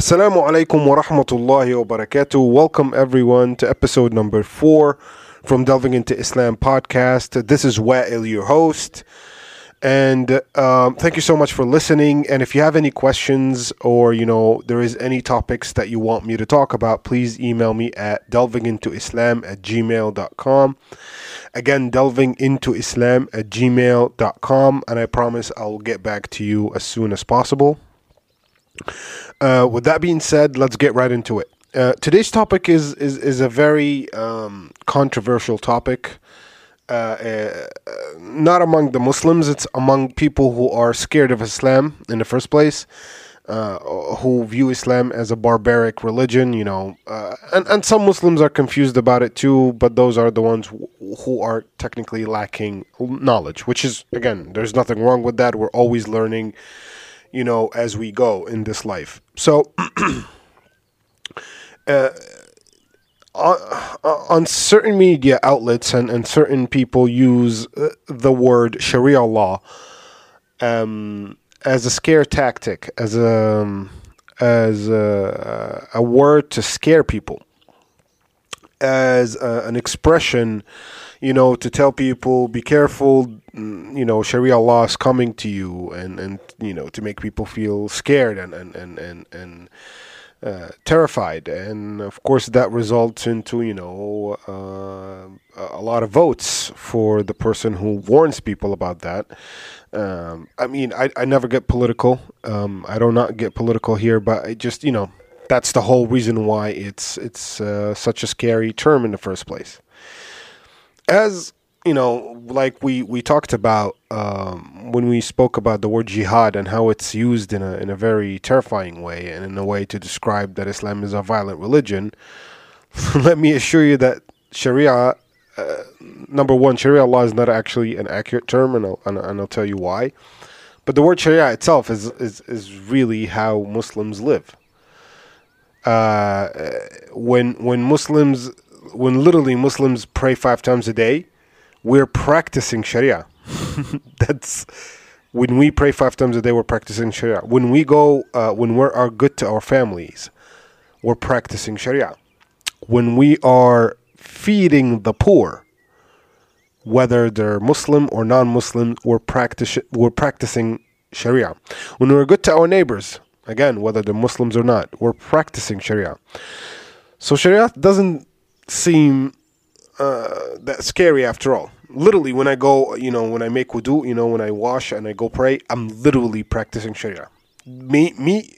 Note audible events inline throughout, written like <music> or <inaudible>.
Assalamu alaikum wa rahmatullahi wa barakatuh. Welcome everyone to episode number four from Delving into Islam podcast. This is Wa'il, your host. And um, thank you so much for listening. And if you have any questions or, you know, there is any topics that you want me to talk about, please email me at delvingintoislam at gmail.com. Again, delvingintoislam at gmail.com. And I promise I'll get back to you as soon as possible. Uh, with that being said, let's get right into it. Uh, today's topic is is, is a very um, controversial topic. Uh, uh, not among the Muslims, it's among people who are scared of Islam in the first place, uh, who view Islam as a barbaric religion, you know. Uh, and, and some Muslims are confused about it too, but those are the ones who, who are technically lacking knowledge, which is, again, there's nothing wrong with that. We're always learning you know, as we go in this life. So, <clears throat> uh, on, on, certain media outlets and, and certain people use uh, the word Sharia law um, as a scare tactic, as a um, as a, a word to scare people, as a, an expression you know, to tell people, be careful, mm, you know, Sharia law is coming to you, and, and you know, to make people feel scared and, and, and, and, and uh, terrified. And of course, that results into, you know, uh, a lot of votes for the person who warns people about that. Um, I mean, I, I never get political. Um, I do not get political here, but I just, you know, that's the whole reason why it's it's uh, such a scary term in the first place as you know, like we we talked about um, when we spoke about the word jihad and how it's used in a in a very terrifying way and in a way to describe that Islam is a violent religion. <laughs> let me assure you that Sharia, uh, number one, Sharia law is not actually an accurate term, and I'll, and, and I'll tell you why. But the word Sharia itself is is is really how Muslims live. Uh, when when Muslims when literally Muslims pray five times a day, we're practicing Sharia. <laughs> That's when we pray five times a day, we're practicing Sharia. When we go, uh, when we are good to our families, we're practicing Sharia. When we are feeding the poor, whether they're Muslim or non-Muslim, we're practice we're practicing Sharia. When we're good to our neighbors, again, whether they're Muslims or not, we're practicing Sharia. So Sharia doesn't seem uh, that scary after all. Literally, when I go, you know, when I make wudu, you know, when I wash and I go pray, I'm literally practicing Sharia. Me, me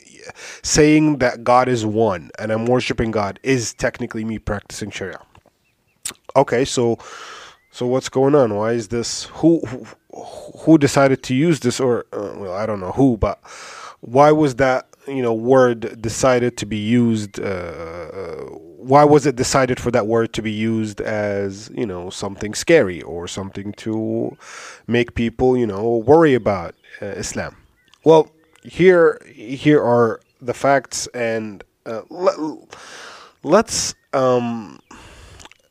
saying that God is one and I'm worshiping God is technically me practicing Sharia. Okay, so so what's going on? Why is this? Who who, who decided to use this? Or uh, well, I don't know who, but why was that you know word decided to be used? Uh, why was it decided for that word to be used as you know something scary or something to make people you know worry about uh, Islam? Well, here here are the facts, and uh, let, let's um,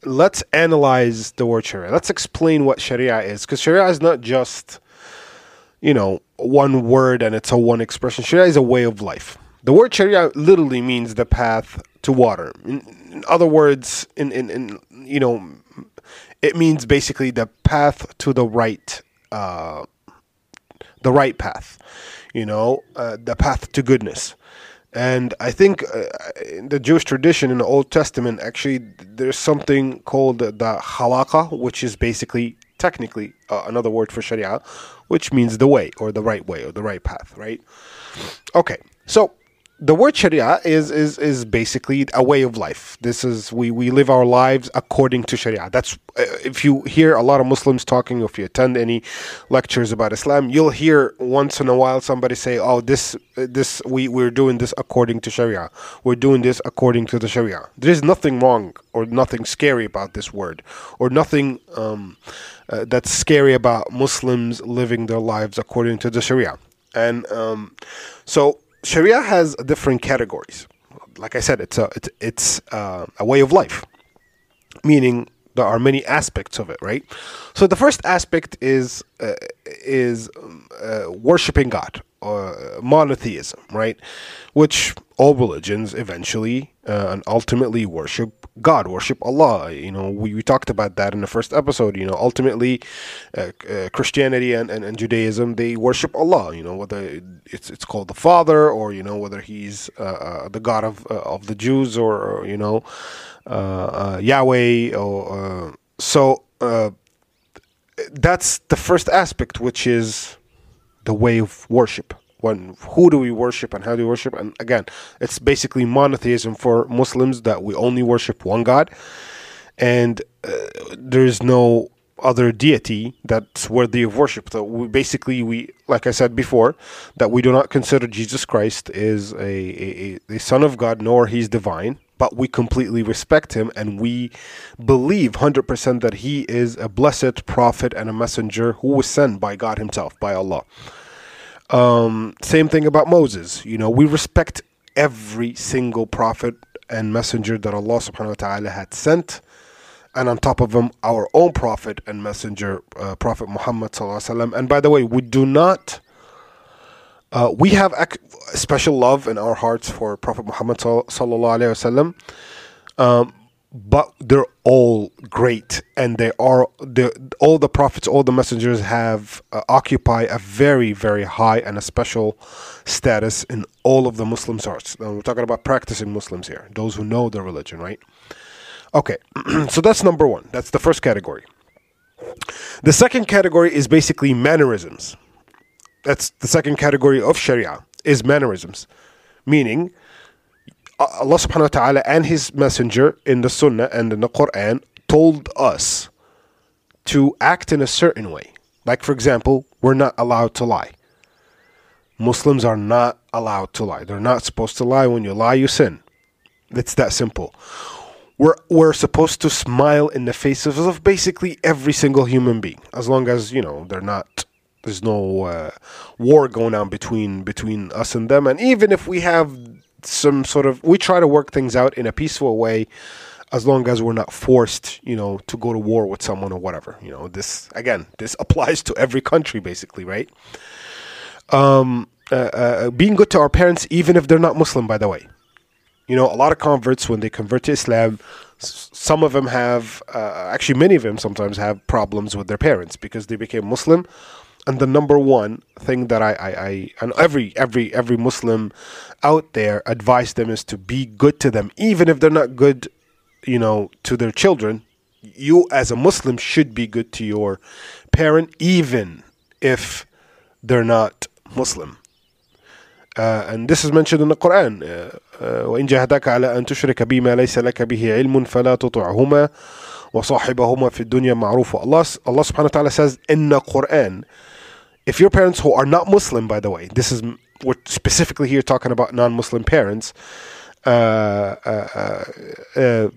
let's analyze the word Sharia. Let's explain what Sharia is, because Sharia is not just you know one word and it's a one expression. Sharia is a way of life. The word Sharia literally means the path to water. In, in other words, in, in, in you know, it means basically the path to the right, uh, the right path. You know, uh, the path to goodness. And I think uh, in the Jewish tradition in the Old Testament, actually, there's something called the, halakha, which is basically, technically, uh, another word for Sharia, which means the way or the right way or the right path, right? Okay, so the word Sharia is is is basically a way of life. This is we we live our lives according to Sharia. That's uh, if you hear a lot of Muslims talking, if you attend any lectures about Islam, you'll hear once in a while somebody say, "Oh, this this we we're doing this according to Sharia. We're doing this according to the Sharia." There is nothing wrong or nothing scary about this word, or nothing um, uh, that's scary about Muslims living their lives according to the Sharia. And um, so Sharia has different categories. Like I said, it's a it's, it's uh, a way of life, meaning There are many aspects of it, right? So the first aspect is uh, is um, uh, worshiping God or monotheism, right? Which all religions eventually uh, and ultimately worship God, worship Allah. You know, we, we talked about that in the first episode. You know, ultimately, uh, uh, Christianity and, and, and, Judaism they worship Allah. You know, whether it's it's called the Father or you know whether He's uh, uh, the God of uh, of the Jews or, or you know Yahweh or so. that's the first aspect, which is the way of worship when who do we worship and how do we worship? And again it's basically monotheism for muslims that we only worship one god. And uh, there's no other deity that's worthy of worship. So we basically we like i said before that we do not consider jesus christ is a, a, a son of god nor he's divine but we completely respect him and we believe 100% that he is a blessed prophet and a messenger who was sent by god himself by allah um, same thing about Moses. You know, we respect every single prophet and messenger that Allah subhanahu wa ta'ala had sent. And on top of them, our own prophet and messenger, uh, Prophet Muhammad sallallahu And by the way, we do not, uh, we have ac- special love in our hearts for Prophet Muhammad sallallahu um, but they're all great and they are all the prophets all the messengers have uh, occupy a very very high and a special status in all of the muslim hearts. Now we're talking about practicing muslims here those who know their religion right? Okay <clears throat> so that's number one. That's the first category. The second category is basically mannerisms. That's the second category of sharia is mannerisms. Meaning Allah subhanahu wa ta'ala and His Messenger in the Sunnah and in the Quran told us to act in a certain way. Like, for example, we're not allowed to lie. Muslims are not allowed to lie. They're not supposed to lie. When you lie, you sin. It's that simple. We're, we're supposed to smile in the faces of basically every single human being, as long as, you know, they're not there's no uh, war going on between between us and them and even if we have some sort of we try to work things out in a peaceful way as long as we're not forced, you know, to go to war with someone or whatever. You know, this again, this <laughs> applies to every country basically, right? Um, uh, uh, being good to our parents, even if they're not Muslim, by the way. You know, a lot of converts when they convert to Islam, some of them have, uh, actually, many of them sometimes have problems with their parents because they became Muslim and the number one thing that I, I, I, and every every every Muslim out there advise them is to be good to them, even if they're not good, you know, to their children. You as a Muslim should be good to your parent, even if they're not Muslim. Uh, and this is mentioned in the Quran. وإن جاهداك على أن تشرك بما ليس لك به علم فلا تطعهما وصاحبهما في الدنيا معروفا. Allah, Allah subhanahu wa ta'ala says in the Quran if your parents who are not Muslim, by the way, this is we're specifically here talking about non-Muslim parents, uh, uh, uh, uh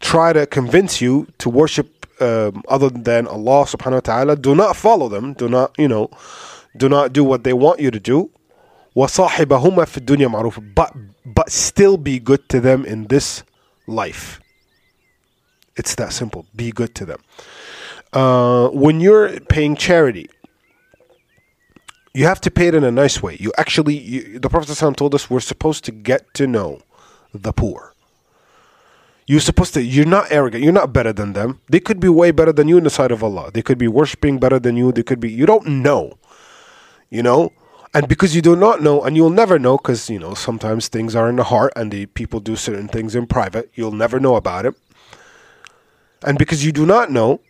try to convince you to worship um, other than Allah Subhanahu wa Taala, do not follow them. Do not, you know, do not do what they want you to do. وصاحبهما في الدنيا معروف but but still be good to them in this life it's that simple be good to them uh, when you're paying charity you have to pay it in a nice way. You actually, you, the Prophet ﷺ told us we're supposed to get to know the poor. You're supposed to, you're not arrogant. You're not better than them. They could be way better than you in the sight of Allah. They could be worshiping better than you. They could be, you don't know. You know? And because you do not know, and you'll never know, because, you know, sometimes things are in the heart and the people do certain things in private, you'll never know about it. And because you do not know,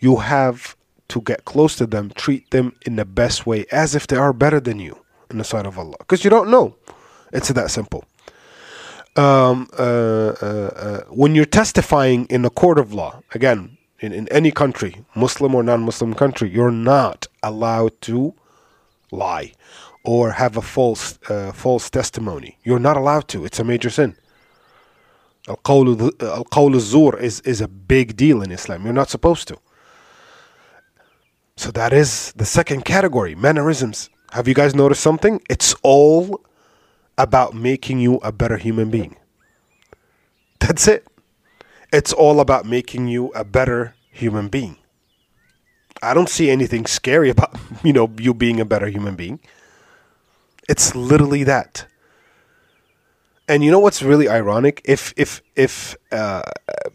you have to get close to them, treat them in the best way as if they are better than you in the sight of Allah. Because you don't know. It's that simple. Um, uh, uh, uh, when you're testifying in a court of law, again, in, in any country, Muslim or non Muslim country, you're not allowed to lie or have a false, uh, false testimony. You're not allowed to. It's a major sin. Al-qawl al-zur is, is a big deal in Islam. You're not supposed to. So that is the second category, mannerisms. Have you guys noticed something? It's all about making you a better human being. That's it. It's all about making you a better human being. I don't see anything scary about, <laughs> you know, you being a better human being. It's literally that. And you know what's really ironic? If if if uh,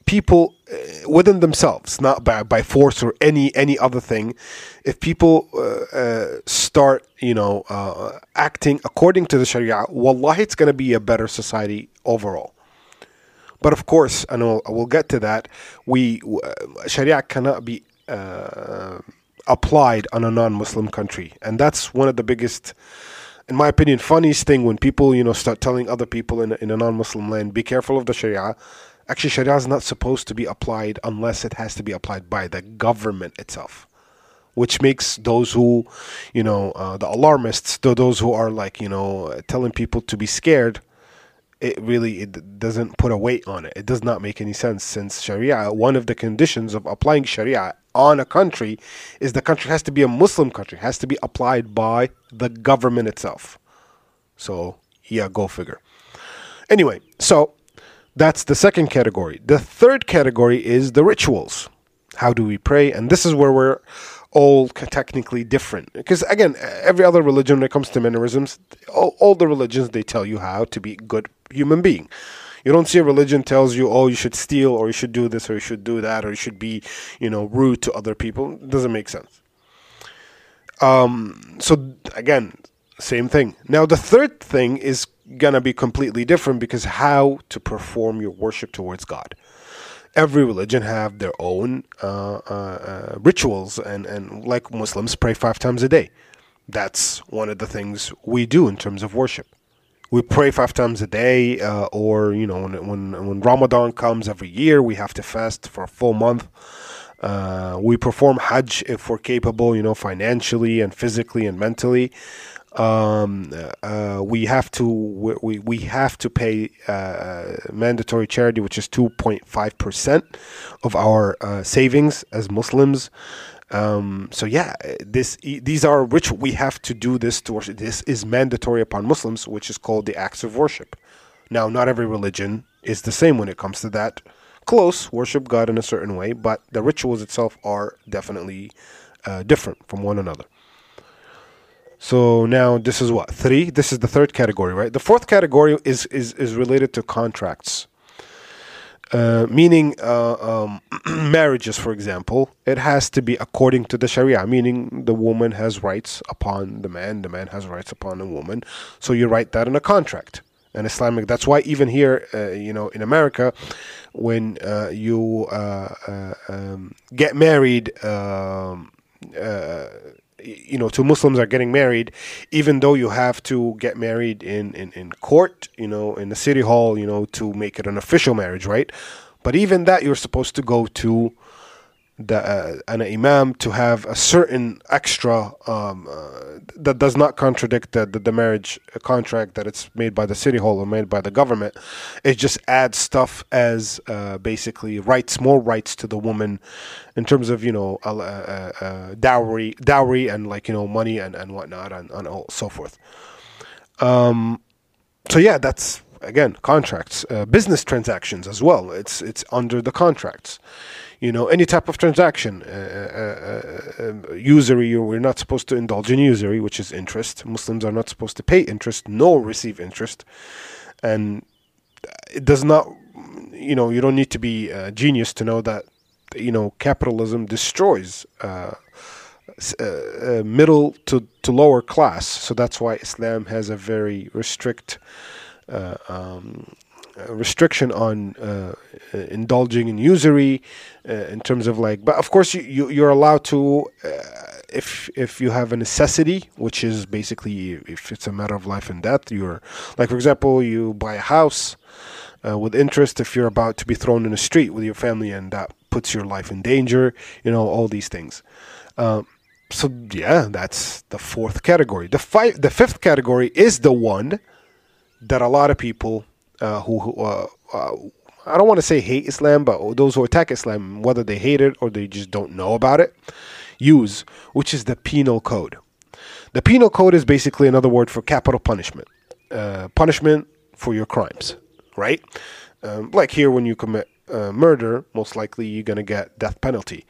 people uh, within themselves, not by, by force or any any other thing, if people uh, uh, start, you know, uh, acting according to the Sharia, wallahi, it's going to be a better society overall. But of course, and we'll, we'll get to that. We uh, Sharia cannot be applied on a non-Muslim country, and that's one of the biggest in my opinion, funniest thing when people, you know, start telling other people in in a non-Muslim land, be careful of the Sharia. Actually, Sharia is not supposed to be applied unless it has to be applied by the government itself, which makes those who, you know, uh, the alarmists, those who are like, you know, telling people to be scared. It really it doesn't put a weight on it. It does not make any sense since Sharia, one of the conditions of applying Sharia on a country is the country has to be a Muslim country, has to be applied by the government itself. So, yeah, go figure. Anyway, so that's the second category. The third category is the rituals. How do we pray? And this is where we're all technically different. Because again, every other religion, when it comes to mannerisms, all, all the religions they tell you how to be a good human being. You don't see a religion tells you, oh, you should steal or you should do this or you should do that or you should be, you know, rude to other people. It doesn't make sense. Um, so again, same thing. Now the third thing is gonna be completely different because how to perform your worship towards God. Every religion have their own uh, uh, uh, rituals, and and like Muslims pray five times a day. That's one of the things we do in terms of worship we pray five times a day, uh, or you know, when, when when Ramadan comes every year, we have to fast for a full month. Uh, we perform Hajj if we're capable, you know, financially and physically and mentally. Um, uh, we have to we, we have to pay uh, mandatory charity, which is two point five percent of our uh, savings as Muslims. Um, so yeah, this these are ritual. We have to do this to worship. This is mandatory upon Muslims, which is called the acts of worship. Now, not every religion is the same when it comes to that. Close worship God in a certain way, but the rituals itself are definitely uh, different from one another. So now this is what three. This is the third category, right? The fourth category is is is related to contracts. Uh, meaning uh, um, <clears throat> marriages, for example, it has to be according to the Sharia, meaning the woman has rights upon the man, the man has rights upon the woman. So you write that in a contract. And Islamic, that's why even here, uh, you know, in America, when uh, you uh, um, get married, um, you know two muslims are getting married even though you have to get married in, in, in court you know in the city hall you know to make it an official marriage right? But even that you're supposed to go to uh, an imam to have a certain extra um, uh, that does not contradict the, the, the, marriage contract that it's made by the city hall or made by the government. It just adds stuff as uh, basically rights, more rights to the woman in terms of you know uh, uh, uh, dowry, dowry, and like you know money and and whatnot and and all, so forth. Um, so yeah, that's again contracts, business transactions as well. It's it's under the contracts you know any type of transaction uh, uh, uh, usury we're not supposed to indulge in usury which is interest. Muslims are not supposed to pay interest nor receive interest. And it does not you know you don't need to be a genius to know that you know capitalism destroys uh, uh, middle to, to lower class. So that's why islam has a very restrict uh, um, restriction on uh, uh, indulging in usury uh, in terms of like but of course you, you you're allowed to uh, if if you have a necessity which is basically if it's a matter of life and death you're like for example you buy a house uh, with interest if you're about to be thrown in the street with your family and that puts your life in danger you know all these things. Um, so yeah that's the fourth category. The five the fifth category is the one that a lot of people uh, who, who uh, uh, I don't want to say hate Islam, but those who attack Islam, whether they hate it or they just don't know about it, use, which is the penal code. The penal code is basically another word for capital punishment, uh, punishment for your crimes, right? Um, like here, when you commit uh, murder, most likely you're going to get death penalty.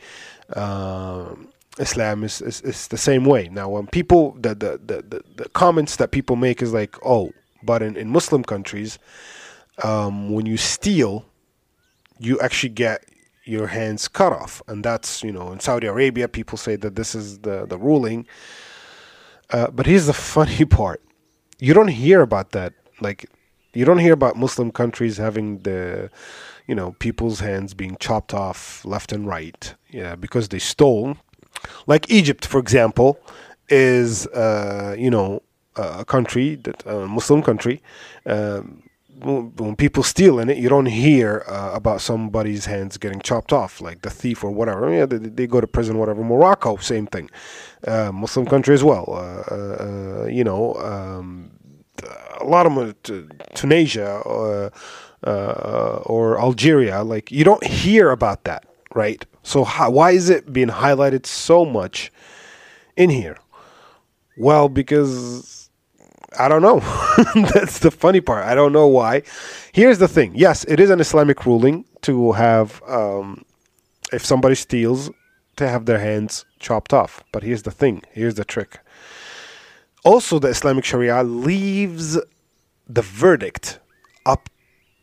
Um, Islam is, is, is the same way. Now, when people, the, the, the, the, comments that people make is like, oh, but in, in Muslim countries, um, when you steal, you actually get your hands cut off. And that's, you know, in Saudi Arabia, people say that this is the, the ruling. Uh, but here's the <laughs> funny part you don't hear about that. Like, you don't hear about Muslim countries having the, you know, people's hands being chopped off left and right, yeah, because they stole. Like Egypt, for example, is, uh, you know, a country that a Muslim country. Um, when people steal in it, you don't hear uh, about somebody's hands getting chopped off, like the thief or whatever. Yeah, they, they go to prison, whatever. Morocco, same thing. Uh, Muslim country as well. Uh, uh you know, um, a lot of Tunisia uh, uh, or Algeria, like you don't hear about that, right? So how, why is it being highlighted so much in here? Well, because I don't know. <laughs> That's the funny part. I don't know why. Here's the thing. Yes, it is an Islamic ruling to have, um, if somebody steals, to have their hands chopped off. But here's the thing. Here's the trick. Also, the Islamic Sharia leaves the verdict up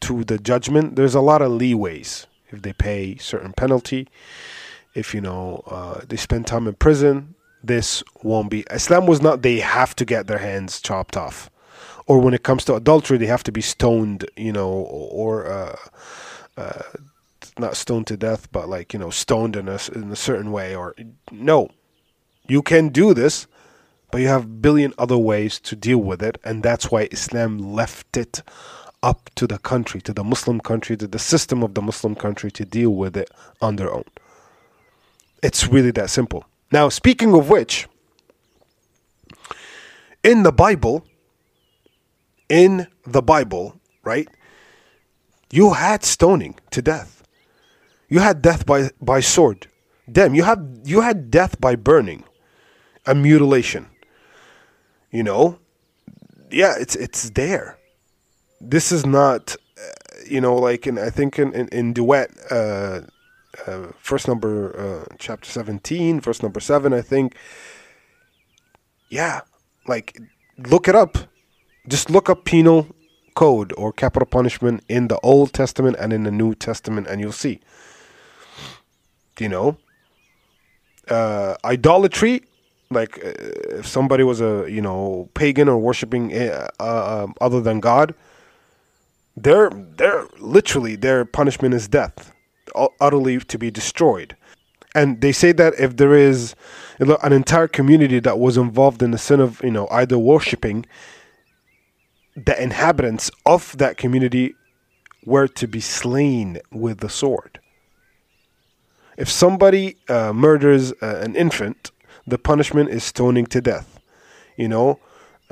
to the judgment. There's a lot of leeways if they pay certain penalty, if you know uh, they spend time in prison, this won't be. Islam was not they have to get their hands chopped off, or when it comes to adultery, they have to be stoned, you know, or uh, uh, not stoned to death, but like you know, stoned in a in a certain way. Or no, you can do this, but you have billion other ways to deal with it, and that's why Islam left it up to the country, to the Muslim country, to the system of the Muslim country to deal with it on their own. It's really that simple. Now, speaking of which, in the Bible, in the Bible, right, you had stoning to death. You had death by, by sword. Damn, you had you had death by burning and mutilation. You know? Yeah, it's it's there. This is not uh, you know, like in I think in, in, in duet uh uh, verse number uh, chapter 17 verse number 7 i think. Yeah like look it up. Just look up penal code or capital punishment in the old testament and in the new testament and you'll see. You know? Uh, idolatry like uh, if somebody was a you know pagan or worshiping uh, uh other than god their their literally their punishment is death utterly to be destroyed. And they say that if there is an entire community that was involved in the sin of, you know, idol worshipping, the inhabitants of that community were to be slain with the sword. If somebody uh, murders uh, an infant, the punishment is stoning to death. You know,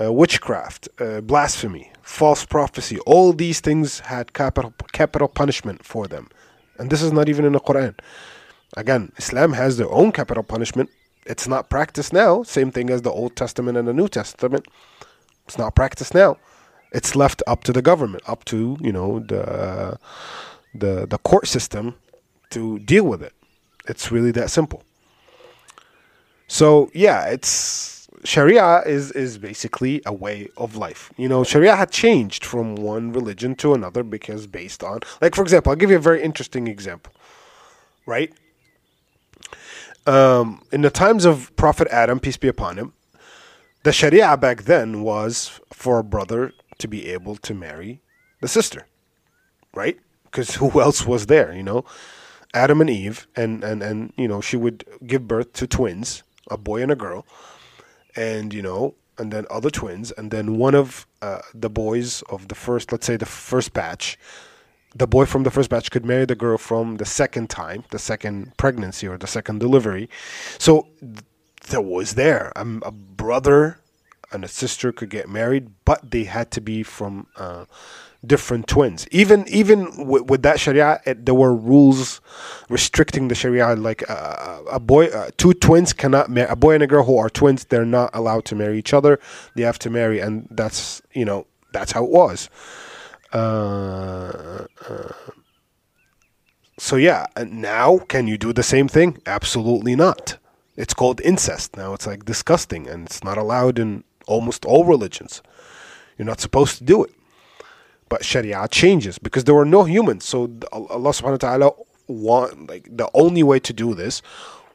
uh, witchcraft, uh, blasphemy, false prophecy, all these things had capital capital punishment for them. And this is not even in the Quran. Again, Islam has their own capital punishment. It's not practiced now. Same thing as the Old Testament and the New Testament. It's not practiced now. It's left up to the government, up to you know the the the court system to deal with it. It's really that simple. So yeah, it's Sharia is is basically a way of life. You know, Sharia had changed from one religion to another because based on, like for example, I'll give you a very interesting example, right? Um, in the times of Prophet Adam, peace be upon him, the Sharia back then was for a brother to be able to marry the sister, right? Because who <laughs> else was there? You know, Adam and Eve, and and and you know she would give birth to twins, a boy and a girl and you know, and then other twins, and then one of uh, the boys of the first, let's say the first batch, the boy from the first batch could marry the girl from the second time, the second pregnancy or the second delivery. So th- there was there a, a, brother and a sister could get married, but they had to be from. Uh, different twins. Even even w- with that Sharia, it, there were rules restricting the Sharia. Like uh, a boy, uh, two twins cannot marry. A boy and a girl who are twins, they're not allowed to marry each other. They have to marry, and that's you know that's how it was. Uh, uh so yeah, now can you do the same thing? Absolutely not. It's called incest. Now it's like disgusting and it's not allowed in almost all religions. You're not supposed to do it. But Sharia changes because there were no humans. So Allah subhanahu wa ta'ala want like the only way to do this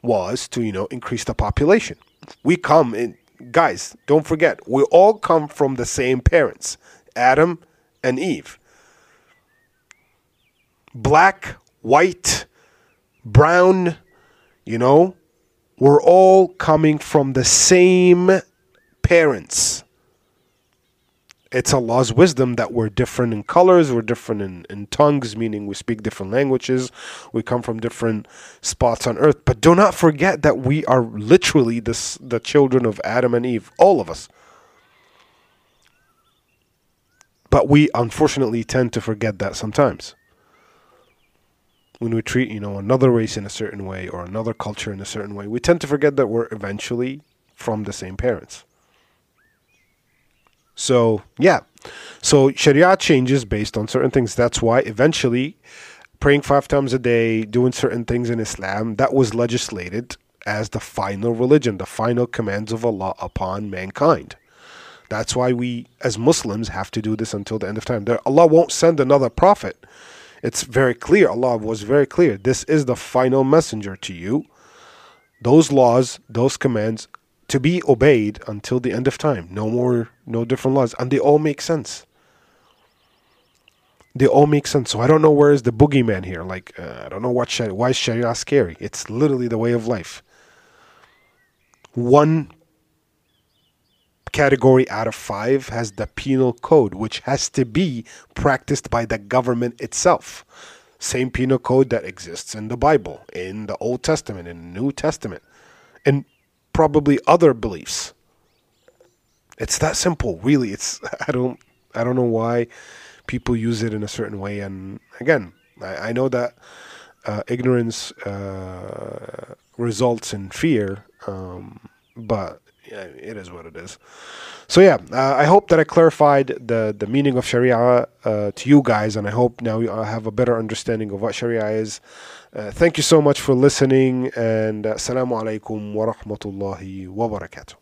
was to, you know, increase the population. We come in guys, don't forget, we all come from the same parents, Adam and Eve. Black, white, brown, you know, we're all coming from the same parents. It's Allah's wisdom that we're different in colors, we're different in, in tongues, meaning we speak different languages, we come from different spots on earth. But do not forget that we are literally the, the children of Adam and Eve, all of us. But we unfortunately tend to forget that sometimes when we treat, you know, another race in a certain way or another culture in a certain way, we tend to forget that we're eventually from the same parents. So, yeah. So, Sharia changes based on certain things. That's why eventually praying five times a day, doing certain things in Islam, that was legislated as the final religion, the final commands of Allah upon mankind. That's why we, as Muslims, have to do this until the end of time. There, Allah won't send another prophet it's very clear. Allah was very clear. This is the final messenger to you. Those laws, those commands, to be obeyed until the end of time. No more, no different laws. And they all make sense. They all make sense. So I don't know where is the boogeyman here. Like, uh, I don't know what Sharia, why is Sharia scary? It's literally the way of life. One category out of five has the penal code, which has to be practiced by the government itself. Same penal code that exists in the Bible, in the Old Testament, in the New Testament, and probably other beliefs. It's that simple, really. It's <laughs> I don't I don't know why people use it in a certain way. And again, I, I know that uh, ignorance uh, results in fear, um, but yeah, it is what it is. So yeah, uh, I hope that I clarified the the meaning of Sharia uh, to you guys, and I hope now you have a better understanding of what Sharia is. Uh, thank you so much for listening, and uh, Assalamu alaikum wa rahmatullahi wa barakatuh.